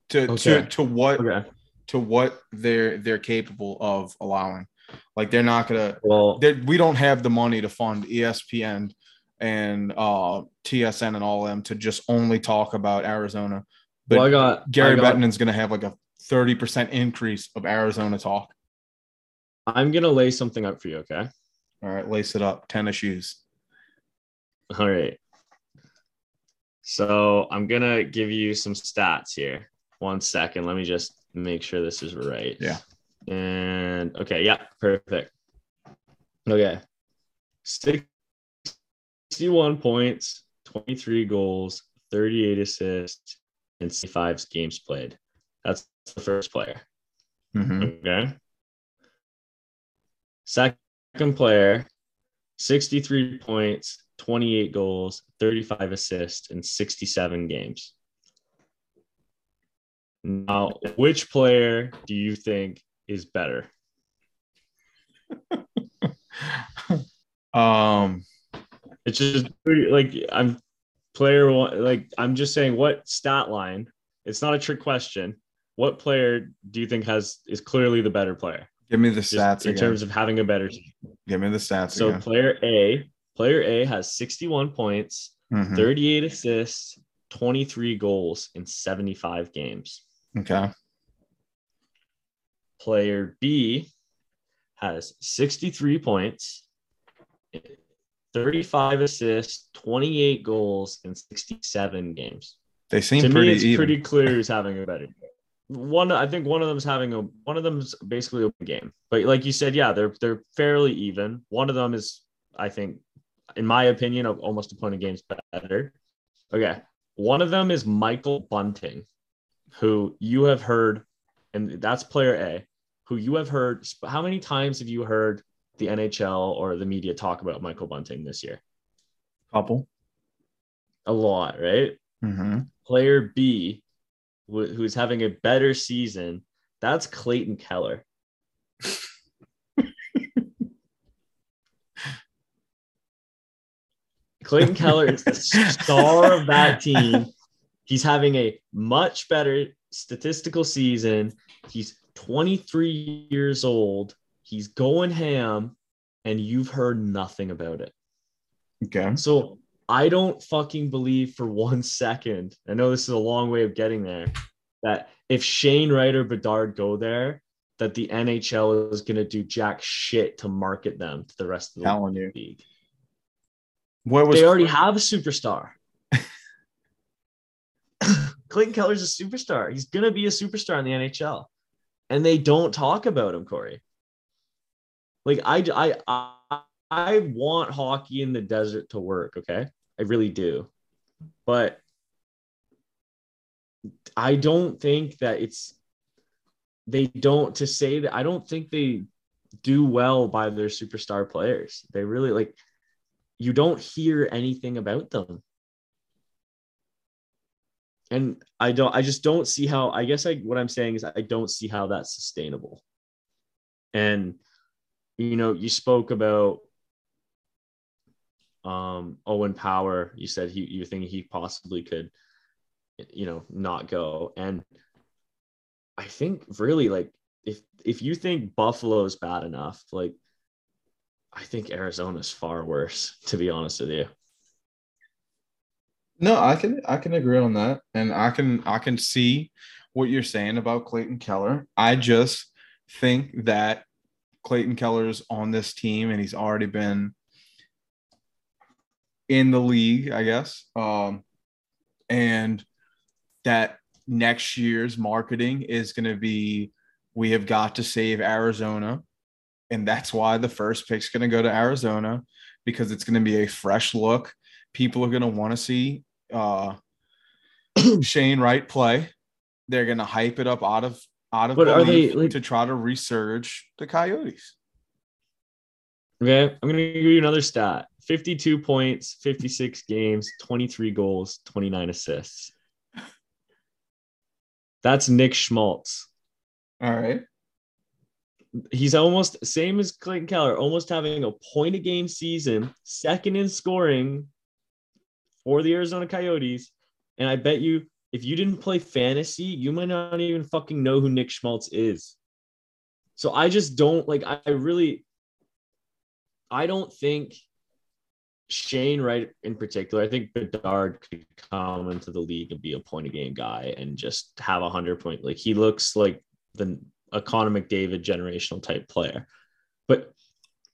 S3: To
S2: Okay.
S3: to to what
S2: Okay.
S3: to what they're they're capable of allowing. Like they're not gonna
S2: Well,
S3: we don't have the money to fund ESPN and uh TSN and all of them to just only talk about Arizona. But
S2: well, I got
S3: Gary
S2: I got,
S3: Bettman's gonna have like a 30% increase of Arizona talk.
S2: I'm gonna lay something up for you. Okay.
S3: All right, lace it up. Tennis shoes.
S2: All right. So I'm gonna give you some stats here. One second. Let me just make sure this is right.
S3: Yeah.
S2: And okay, yeah, perfect. Okay. 61 points, 23 goals, 38 assists, and 65 games played. That's the first player.
S3: Mhm.
S2: Okay. Second player, 63 points, 28 goals, 35 assists, and 67 games. Now, which player do you think is better?
S3: um
S2: It's just like I'm player one, like I'm just saying what stat line. It's not a trick question. What player do you think has is clearly the better player
S3: give me the
S2: just
S3: stats
S2: in
S3: again.
S2: terms of having a better team?
S3: give me the stats
S2: So
S3: again.
S2: player A, player A has 61 points,
S3: Mhm.
S2: 38 assists, 23 goals in 75 games.
S3: Okay.
S2: Player B has 63 points, 35 assists, 28 goals, in 67 games.
S3: They seem
S2: to
S3: pretty
S2: me, it's
S3: even.
S2: pretty clear who's having a better. One, I think one of them's having a one of them's basically a game, but like you said, yeah, they're they're fairly even. One of them is, I think, in my opinion, of almost a point of games better. Okay, one of them is Michael Bunting, who you have heard, and that's player A, who you have heard. How many times have you heard the NHL or the media talk about Michael Bunting this year?
S3: couple.
S2: A lot, right?
S3: Mm-hmm.
S2: player B, wh- who's having a better season, that's Clayton Keller. Clayton Keller is the star of that team. He's having a much better statistical season. He's 23 years old. He's going ham, and you've heard nothing about it.
S3: Okay.
S2: So I don't fucking believe for one second. I know this is a long way of getting there. That if Shane Wright or Bedard go there, that the NHL is going to do jack shit to market them to the rest of the
S3: Telling you.
S2: league.
S3: What was
S2: They already have a superstar. Clayton Keller's a superstar. He's going to be a superstar in the NHL. And they don't talk about him, Corey. Like I, I, I, I want hockey in the desert to work. Okay, I really do, but I don't think that it's. They don't to say that I don't think they do well by their superstar players. They really like. You don't hear anything about them. And I don't. I just don't see how. I guess I. What I'm saying is I don't see how that's sustainable. And you know, you spoke about um Owen Power. You said he you think he possibly could, you know, not go. And I think really like if if you think Buffalo is bad enough, like I think Arizona's far worse, to be honest with you.
S3: No, I can I can agree on that, and I can I can see what you're saying about Clayton Keller. I just think that Clayton Keller's on this team, and he's already been in the league, I guess, um, and that next year's marketing is going to be we have got to save Arizona, and that's why the first pick's going to go to Arizona because it's going to be a fresh look people are going to want to see uh, Shane Wright play. They're going to hype it up out of out of
S2: But are they, like-
S3: to try to resurge the Coyotes.
S2: Okay, I'm gonna give you another stat: 52 points, 56 games, 23 goals, 29 assists. That's Nick Schmaltz.
S3: All right.
S2: he's almost same as Clayton Keller, almost having a point a game season, second in scoring for the Arizona Coyotes. And I bet you, if you didn't play fantasy, you might not even fucking know who Nick Schmaltz is. So I just don't like, I really, I don't think Shane Wright in particular, I think Bedard could come into the league and be a point a game guy and just have a hundred point. Like he looks like the a Connor McDavid generational type player. But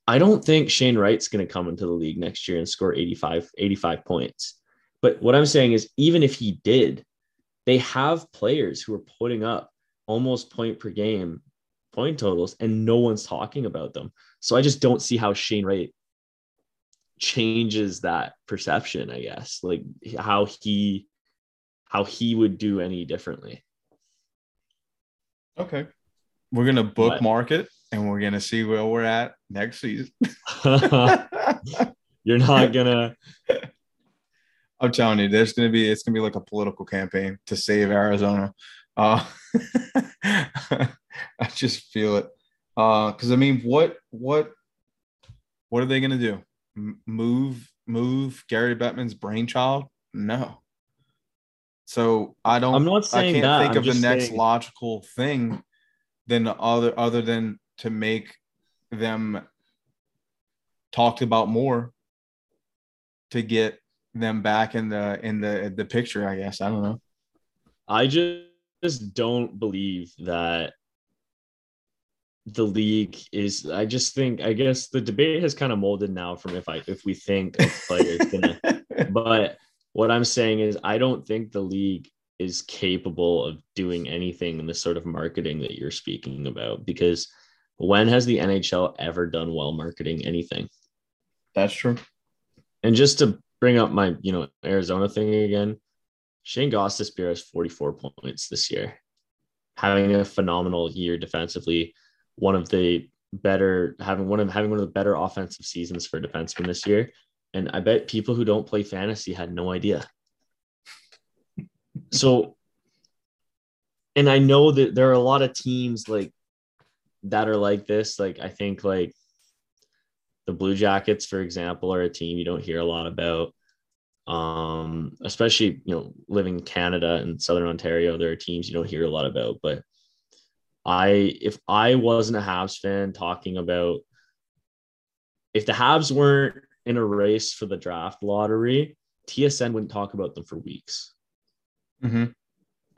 S2: I don't think Shane Wright's going to come into the league next year and score 85, 85 points. But what I'm saying is, even if he did, they have players who are putting up almost point per game point totals, and no one's talking about them. So I just don't see how Shane Wright changes that perception, I guess, like how he how he would do any differently.
S3: Okay. We're gonna bookmark it and we're gonna see where we're at next season.
S2: You're not gonna
S3: I'm telling you, there's gonna be it's gonna be like a political campaign to save Arizona. Uh, I just feel it. Uh, because I mean, what what what are they gonna do? M- move move Gary Bettman's brainchild? No. So I don't.
S2: I'm not saying I
S3: can't
S2: that.
S3: think
S2: I'm
S3: of the next
S2: saying-
S3: logical thing than other other than to make them talked about more to get them back in the in the the picture. I guess I don't know.
S2: I just don't believe that the league is I just think I guess the debate has kind of molded now from if I if we think a player is gonna but what I'm saying is I don't think the league is capable of doing anything in the sort of marketing that you're speaking about because when has the NHL ever done well marketing anything?
S3: That's true.
S2: And just to bring up my, you know, Arizona thing again, Shane Gostisbehere has 44 points this year, having a phenomenal year defensively. One of the better having one of having one of the better offensive seasons for defensemen this year. And I bet people who don't play fantasy had no idea. so, and I know that there are a lot of teams like that are like this. Like I think like the Blue Jackets, for example, are a team you don't hear a lot about. Um, especially you know living in Canada and Southern Ontario, there are teams you don't hear a lot about. But I, if I wasn't a Habs fan, talking about if the Habs weren't in a race for the draft lottery, TSN wouldn't talk about them for weeks.
S3: Mm-hmm.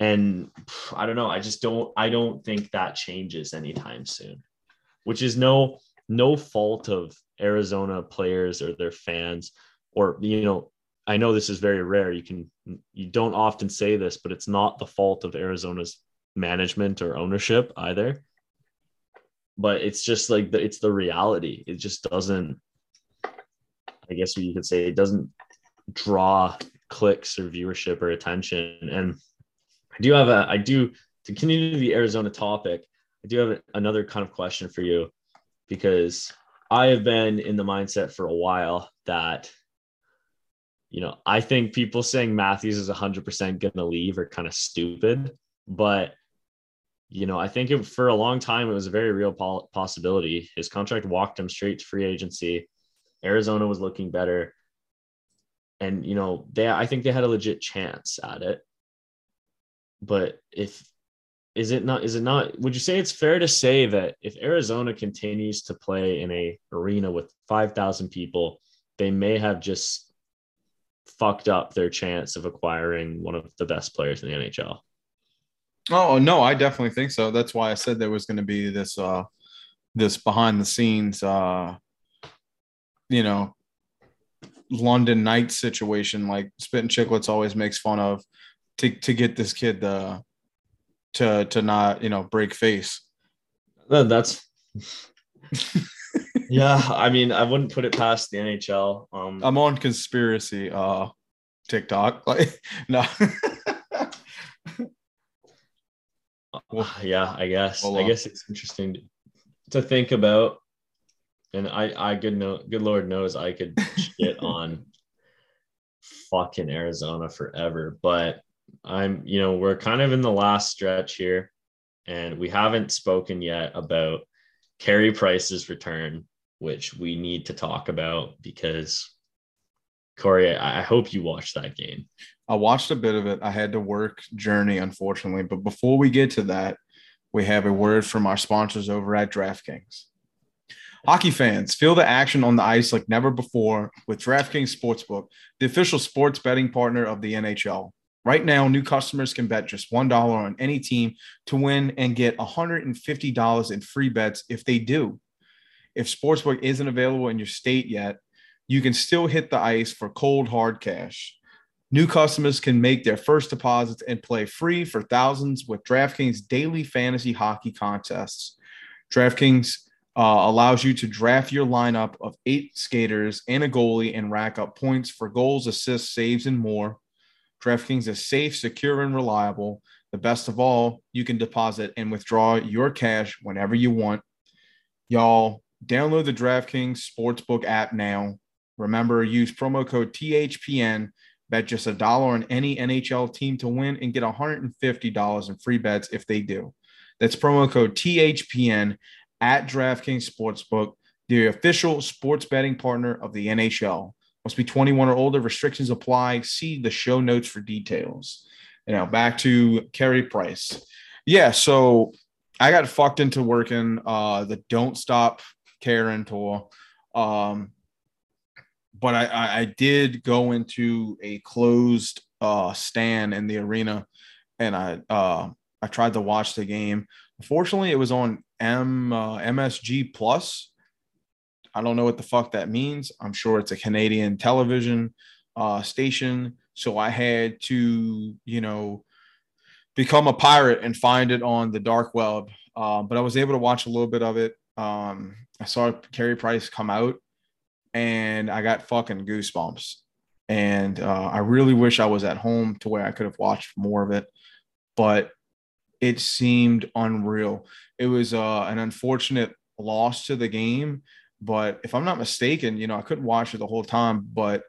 S2: And I don't know. I just don't. I don't think that changes anytime soon. Which is no no fault of Arizona players or their fans, or you know, I know this is very rare. You can you don't often say this, but it's not the fault of Arizona's management or ownership either. But it's just like the, it's the reality. It just doesn't I guess you could say it doesn't draw clicks or viewership or attention. And I do have a, I do to continue the Arizona topic. I do have another kind of question for you because I have been in the mindset for a while that, you know, I think people saying Matthews is 100% going to leave are kind of stupid. But, you know, I think it, for a long time, it was a very real possibility. His contract walked him straight to free agency. Arizona was looking better. And, you know, they, I think they had a legit chance at it. But if, is it not, is it not, would you say it's fair to say that if Arizona continues to play in a arena with 5,000 people, they may have just fucked up their chance of acquiring one of the best players in the NHL?
S3: Oh no, I definitely think so. That's why I said there was going to be this uh this behind the scenes uh you know, London night situation like Spittin' Chicklets always makes fun of to to get this kid the to to not, you know, break face.
S2: That's yeah, I mean, I wouldn't put it past the NHL. Um,
S3: I'm on conspiracy uh TikTok. Like no.
S2: well, yeah, I guess. I guess it's interesting to, to think about and I, I good know, good Lord knows I could shit on fucking Arizona forever. But I'm, you know, we're kind of in the last stretch here, and we haven't spoken yet about Carey Price's return, which we need to talk about because Corey, I hope you watched that game.
S3: I watched a bit of it. I had to work journey, unfortunately. But before we get to that, we have a word from our sponsors over at DraftKings. Hockey fans, feel the action on the ice like never before with DraftKings Sportsbook, the official sports betting partner of the NHL. Right now, new customers can bet just $1 on any team to win and get $150 in free bets if they do. If Sportsbook isn't available in your state yet, you can still hit the ice for cold hard cash. New customers can make their first deposits and play free for thousands with DraftKings daily fantasy hockey contests. DraftKings uh, allows you to draft your lineup of eight skaters and a goalie and rack up points for goals, assists, saves, and more. DraftKings is safe, secure, and reliable. The best of all, you can deposit and withdraw your cash whenever you want. Y'all, download the DraftKings Sportsbook app now. Remember, use promo code THPN. Bet just a dollar on any NHL team to win and get $150 in free bets if they do. That's promo code THPN at DraftKings Sportsbook, the official sports betting partner of the NHL. Must be 21 or older. Restrictions apply. See the show notes for details. You know, back to Carey Price. Yeah, so I got fucked into working uh the Don't Stop Karen tour. Um, but I, I, did go into a closed uh stand in the arena and I uh I tried to watch the game Fortunately, it was on M uh, MSG Plus. I don't know what the fuck that means. I'm sure it's a Canadian television uh, station. So I had to, you know, become a pirate and find it on the dark web. Uh, but I was able to watch a little bit of it. Um, I saw Carey Price come out, and I got fucking goosebumps. And uh, I really wish I was at home to where I could have watched more of it, but it seemed unreal. It was uh, an unfortunate loss to the game, but if I'm not mistaken, you know, I couldn't watch it the whole time, but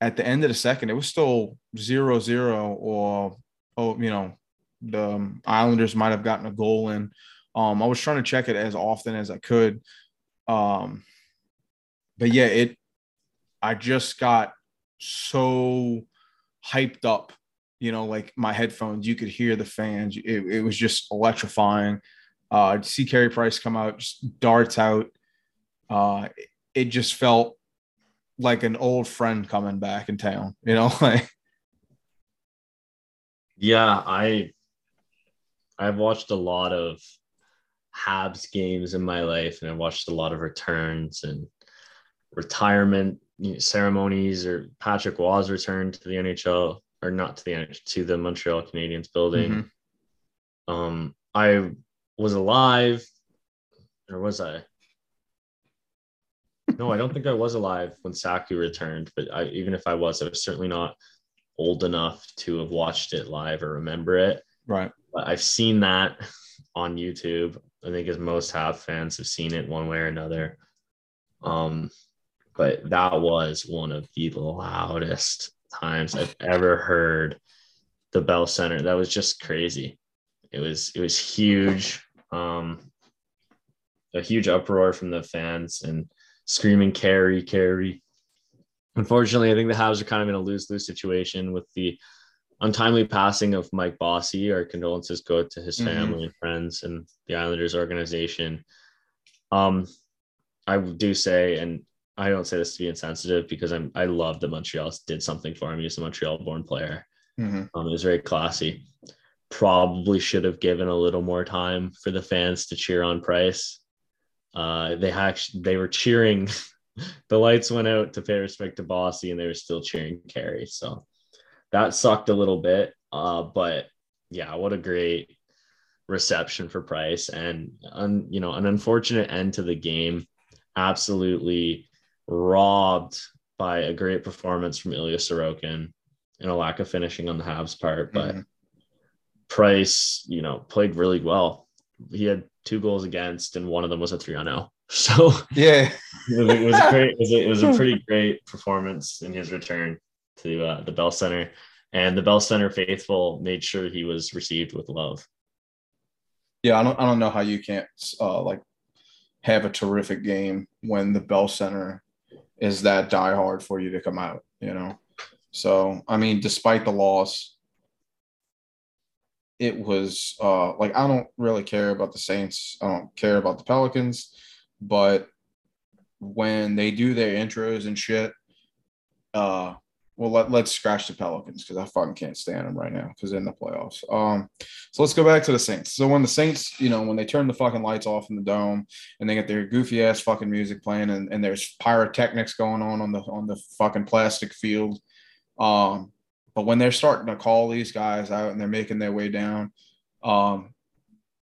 S3: at the end of the second, it was still zero zero, or oh, you know, the Islanders might have gotten a goal in. Um, I was trying to check it as often as I could. Um, but yeah, it. I just got so hyped up, you know, like my headphones. You could hear the fans. It, it was just electrifying. Uh, see Carey Price come out, just darts out. Uh, it just felt like an old friend coming back in town, you know, like
S2: yeah, I I've watched a lot of Habs games in my life and I watched a lot of returns and retirement ceremonies or Patrick Roy's return to the NHL or not to the NHL, to the Montreal Canadiens building. Mm-hmm. Um I was alive or was I? No, I don't think I was alive when Saku returned, but I, even if I was, I was certainly not old enough to have watched it live or remember it.
S3: Right.
S2: But I've seen that on YouTube. I think as most have fans have seen it one way or another. Um, but that was one of the loudest times I've ever heard the Bell Center. That was just crazy. It was it was huge. Um, a huge uproar from the fans and screaming Carey, Carey. Unfortunately, I think the Habs are kind of in a lose lose situation with the untimely passing of Mike Bossy. Our condolences go to his mm-hmm. family mm-hmm. and friends and the Islanders organization. Um, I do say, and I don't say this to be insensitive because I'm I love that Montreal did something for him. He's a Montreal born player. Mm-hmm. Um, it was very classy. Probably should have given a little more time for the fans to cheer on Price uh, they actually they were cheering. the lights went out to pay respect to Bossy, and they were still cheering Carey. So that sucked a little bit. Uh, but yeah, what a great reception for Price, and un, you know an unfortunate end to the game. Absolutely robbed by a great performance from Ilya Sorokin and a lack of finishing on the Habs part, but. Mm-hmm. Price, you know, played really well. He had two goals against, and one of them was a three on zero. So
S3: yeah,
S2: it was, great. It was, a, it was a pretty great performance in his return to uh, the Bell Center, and the Bell Center faithful made sure he was received with love.
S3: Yeah, I don't I don't know how you can't uh, like have a terrific game when the Bell Center is that diehard for you to come out. You know, so I mean, despite the loss, it was uh, like I don't really care about the Saints. I don't care about the Pelicans, but when they do their intros and shit, uh, well, let, let's scratch the Pelicans because I fucking can't stand them right now because they're in the playoffs. Um, so let's go back to the Saints. So when the Saints, you know, when they turn the fucking lights off in the dome and they get their goofy ass fucking music playing and, and there's pyrotechnics going on on the on the fucking plastic field, um, but when they're starting to call these guys out and they're making their way down, um,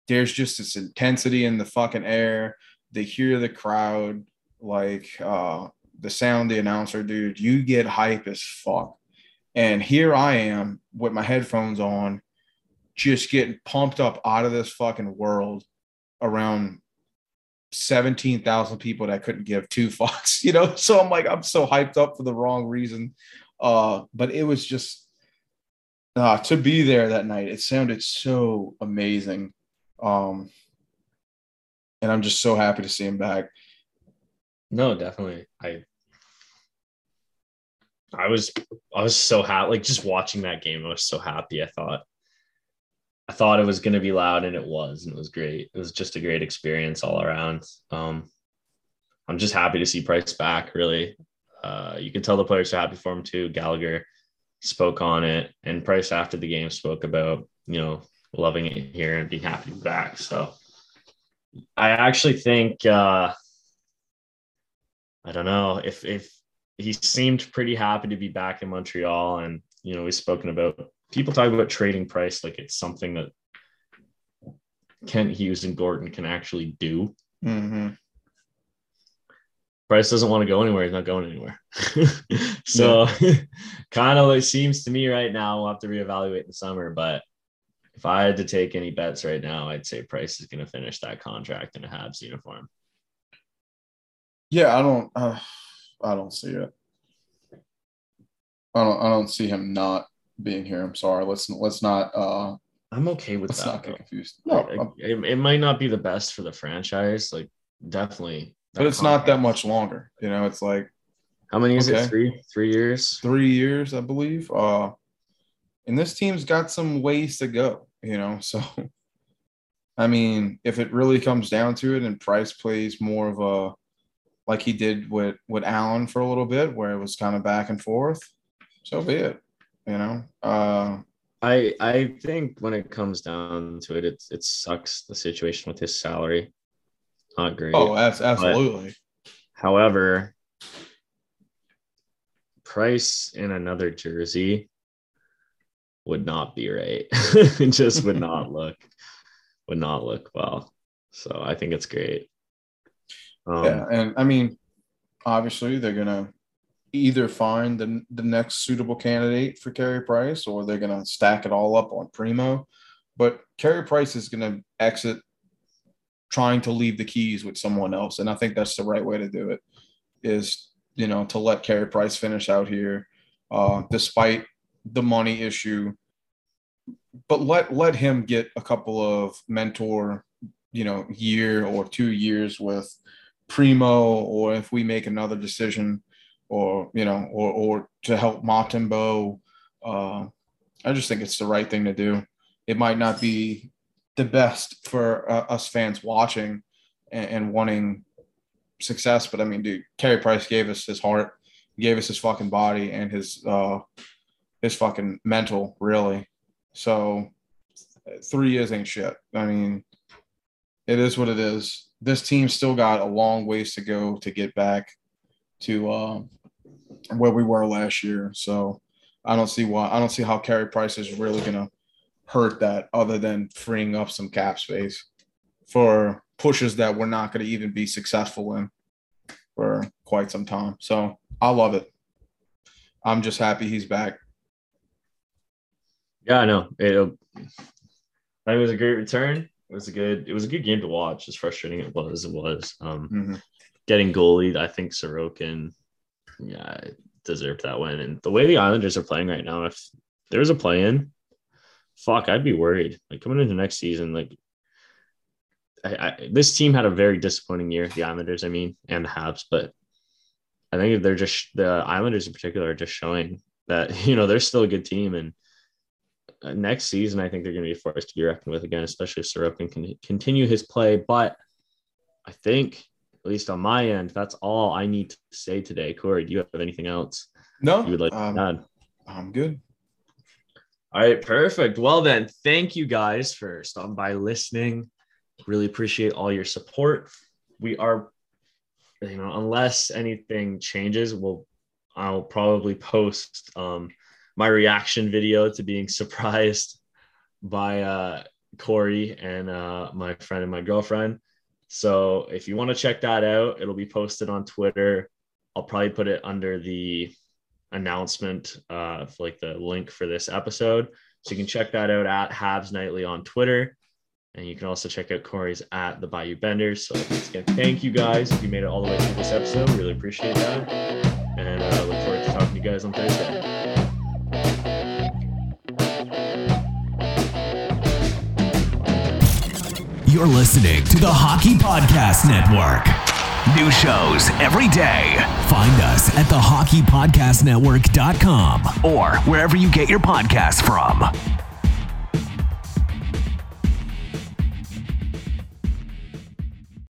S3: there's just this intensity in the fucking air. They hear the crowd, like uh, the sound the announcer, dude. You get hype as fuck. And here I am with my headphones on, just getting pumped up out of this fucking world around 17,000 people that couldn't give two fucks, you know? So I'm like, I'm so hyped up for the wrong reason. Uh, but it was just uh, to be there that night. It sounded so amazing. Um, and I'm just so happy to see him back.
S2: No, definitely. I I was I was so happy like just watching that game I was so happy I thought I thought it was going to be loud and it was and it was great it was just a great experience all around um I'm just happy to see Price back really uh, you can tell the players are happy for him too. Gallagher spoke on it, and Price after the game spoke about you know loving it here and being happy to be back. So I actually think uh I don't know if if he seemed pretty happy to be back in Montreal and you know we've spoken about people talk about trading price like it's something that Kent Hughes and Gorton can actually do.
S3: Mm-hmm.
S2: Price doesn't want to go anywhere. He's not going anywhere. so kind of it seems to me right now, we'll have to reevaluate in the summer. But if I had to take any bets right now, I'd say Price is going to finish that contract in a Habs uniform.
S3: Yeah, I don't. Uh, I don't see it. I don't. I don't see him not being here. I'm sorry. Let's let's not. uh
S2: I'm okay with
S3: Let's
S2: that.
S3: not get confused. No,
S2: it, it might not be the best for the franchise. Like, definitely.
S3: But it's not that much longer. You know, it's like
S2: How many is
S3: Okay.
S2: it? Three, three years.
S3: three years, I believe. Uh, and this team's got some ways to go. You know, so I mean, if it really comes down to it, and Price plays more of a like he did with with Allen for a little bit, where it was kind of back and forth, so be it. You know, uh,
S2: I I think when it comes down to it, it it sucks the situation with his salary. Not great.
S3: oh, that's absolutely.
S2: However, price in another jersey would not be right. it just would not look would not look well. So I think it's great. Um,
S3: yeah, and I mean, obviously they're gonna either find the the next suitable candidate for Carey Price, or they're gonna stack it all up on Primeau. But Carey Price is gonna exit trying to leave the keys with someone else, and I think that's the right way to do it. Is you know to let Carey Price finish out here, uh, despite the money issue. But let let him get a couple of mentor, you know, year or two years with Primeau, or if we make another decision, or you know, or or to help Montembeault, uh, I just think it's the right thing to do. It might not be the best for uh, us fans watching and, and wanting success, but I mean, dude, Carey Price gave us his heart, he gave us his fucking body and his uh his fucking mental, really. So three years ain't shit. I mean, it is what it is. This team still got a long ways to go to get back to uh, where we were last year. So I don't see why I don't see how Carey Price is really gonna hurt that other than freeing up some cap space for pushes that we're not gonna even be successful in for quite some time. So I love it. I'm just happy he's back.
S2: Yeah, I know. It, it was a great return. It was a good. It was a good game to watch. As frustrating it was, it was. Um,
S3: Mhm.
S2: getting goalied, I think Sorokin, yeah, deserved that win. And the way the Islanders are playing right now, if there was a play in, fuck, I'd be worried. Like coming into next season, like I, I, this team had a very disappointing year. The Islanders, I mean, and the Habs, but I think they're just the Islanders in particular are just showing that you know they're still a good team and. uh, Next season, I think they're going to be forced to be reckoned with again, especially if Sorokin can continue his play. But I think at least on my end, that's all I need to say today. Corey, do you have anything else
S3: No,
S2: you would like
S3: um,
S2: to add?
S3: I'm good.
S2: All right, perfect. Well, then, thank you guys for stopping by listening. Really appreciate all your support. We are, you know, unless anything changes, we'll I'll probably post um, my reaction video to being surprised by uh, Corey and uh, my friend and my girlfriend. So if you want to check that out, it'll be posted on Twitter. I'll probably put it under the announcement uh, like the link for this episode. So you can check that out at Habs Nightly on Twitter. And you can also check out Corey's at the Bayou Benders. So again, thank you guys if you made it all the way through this episode. Really appreciate that. And uh, look forward to talking to you guys on Thursday.
S1: You're listening to the Hockey Podcast Network. New shows every day. Find us at thehockeypodcastnetwork.com or wherever you get your podcasts from.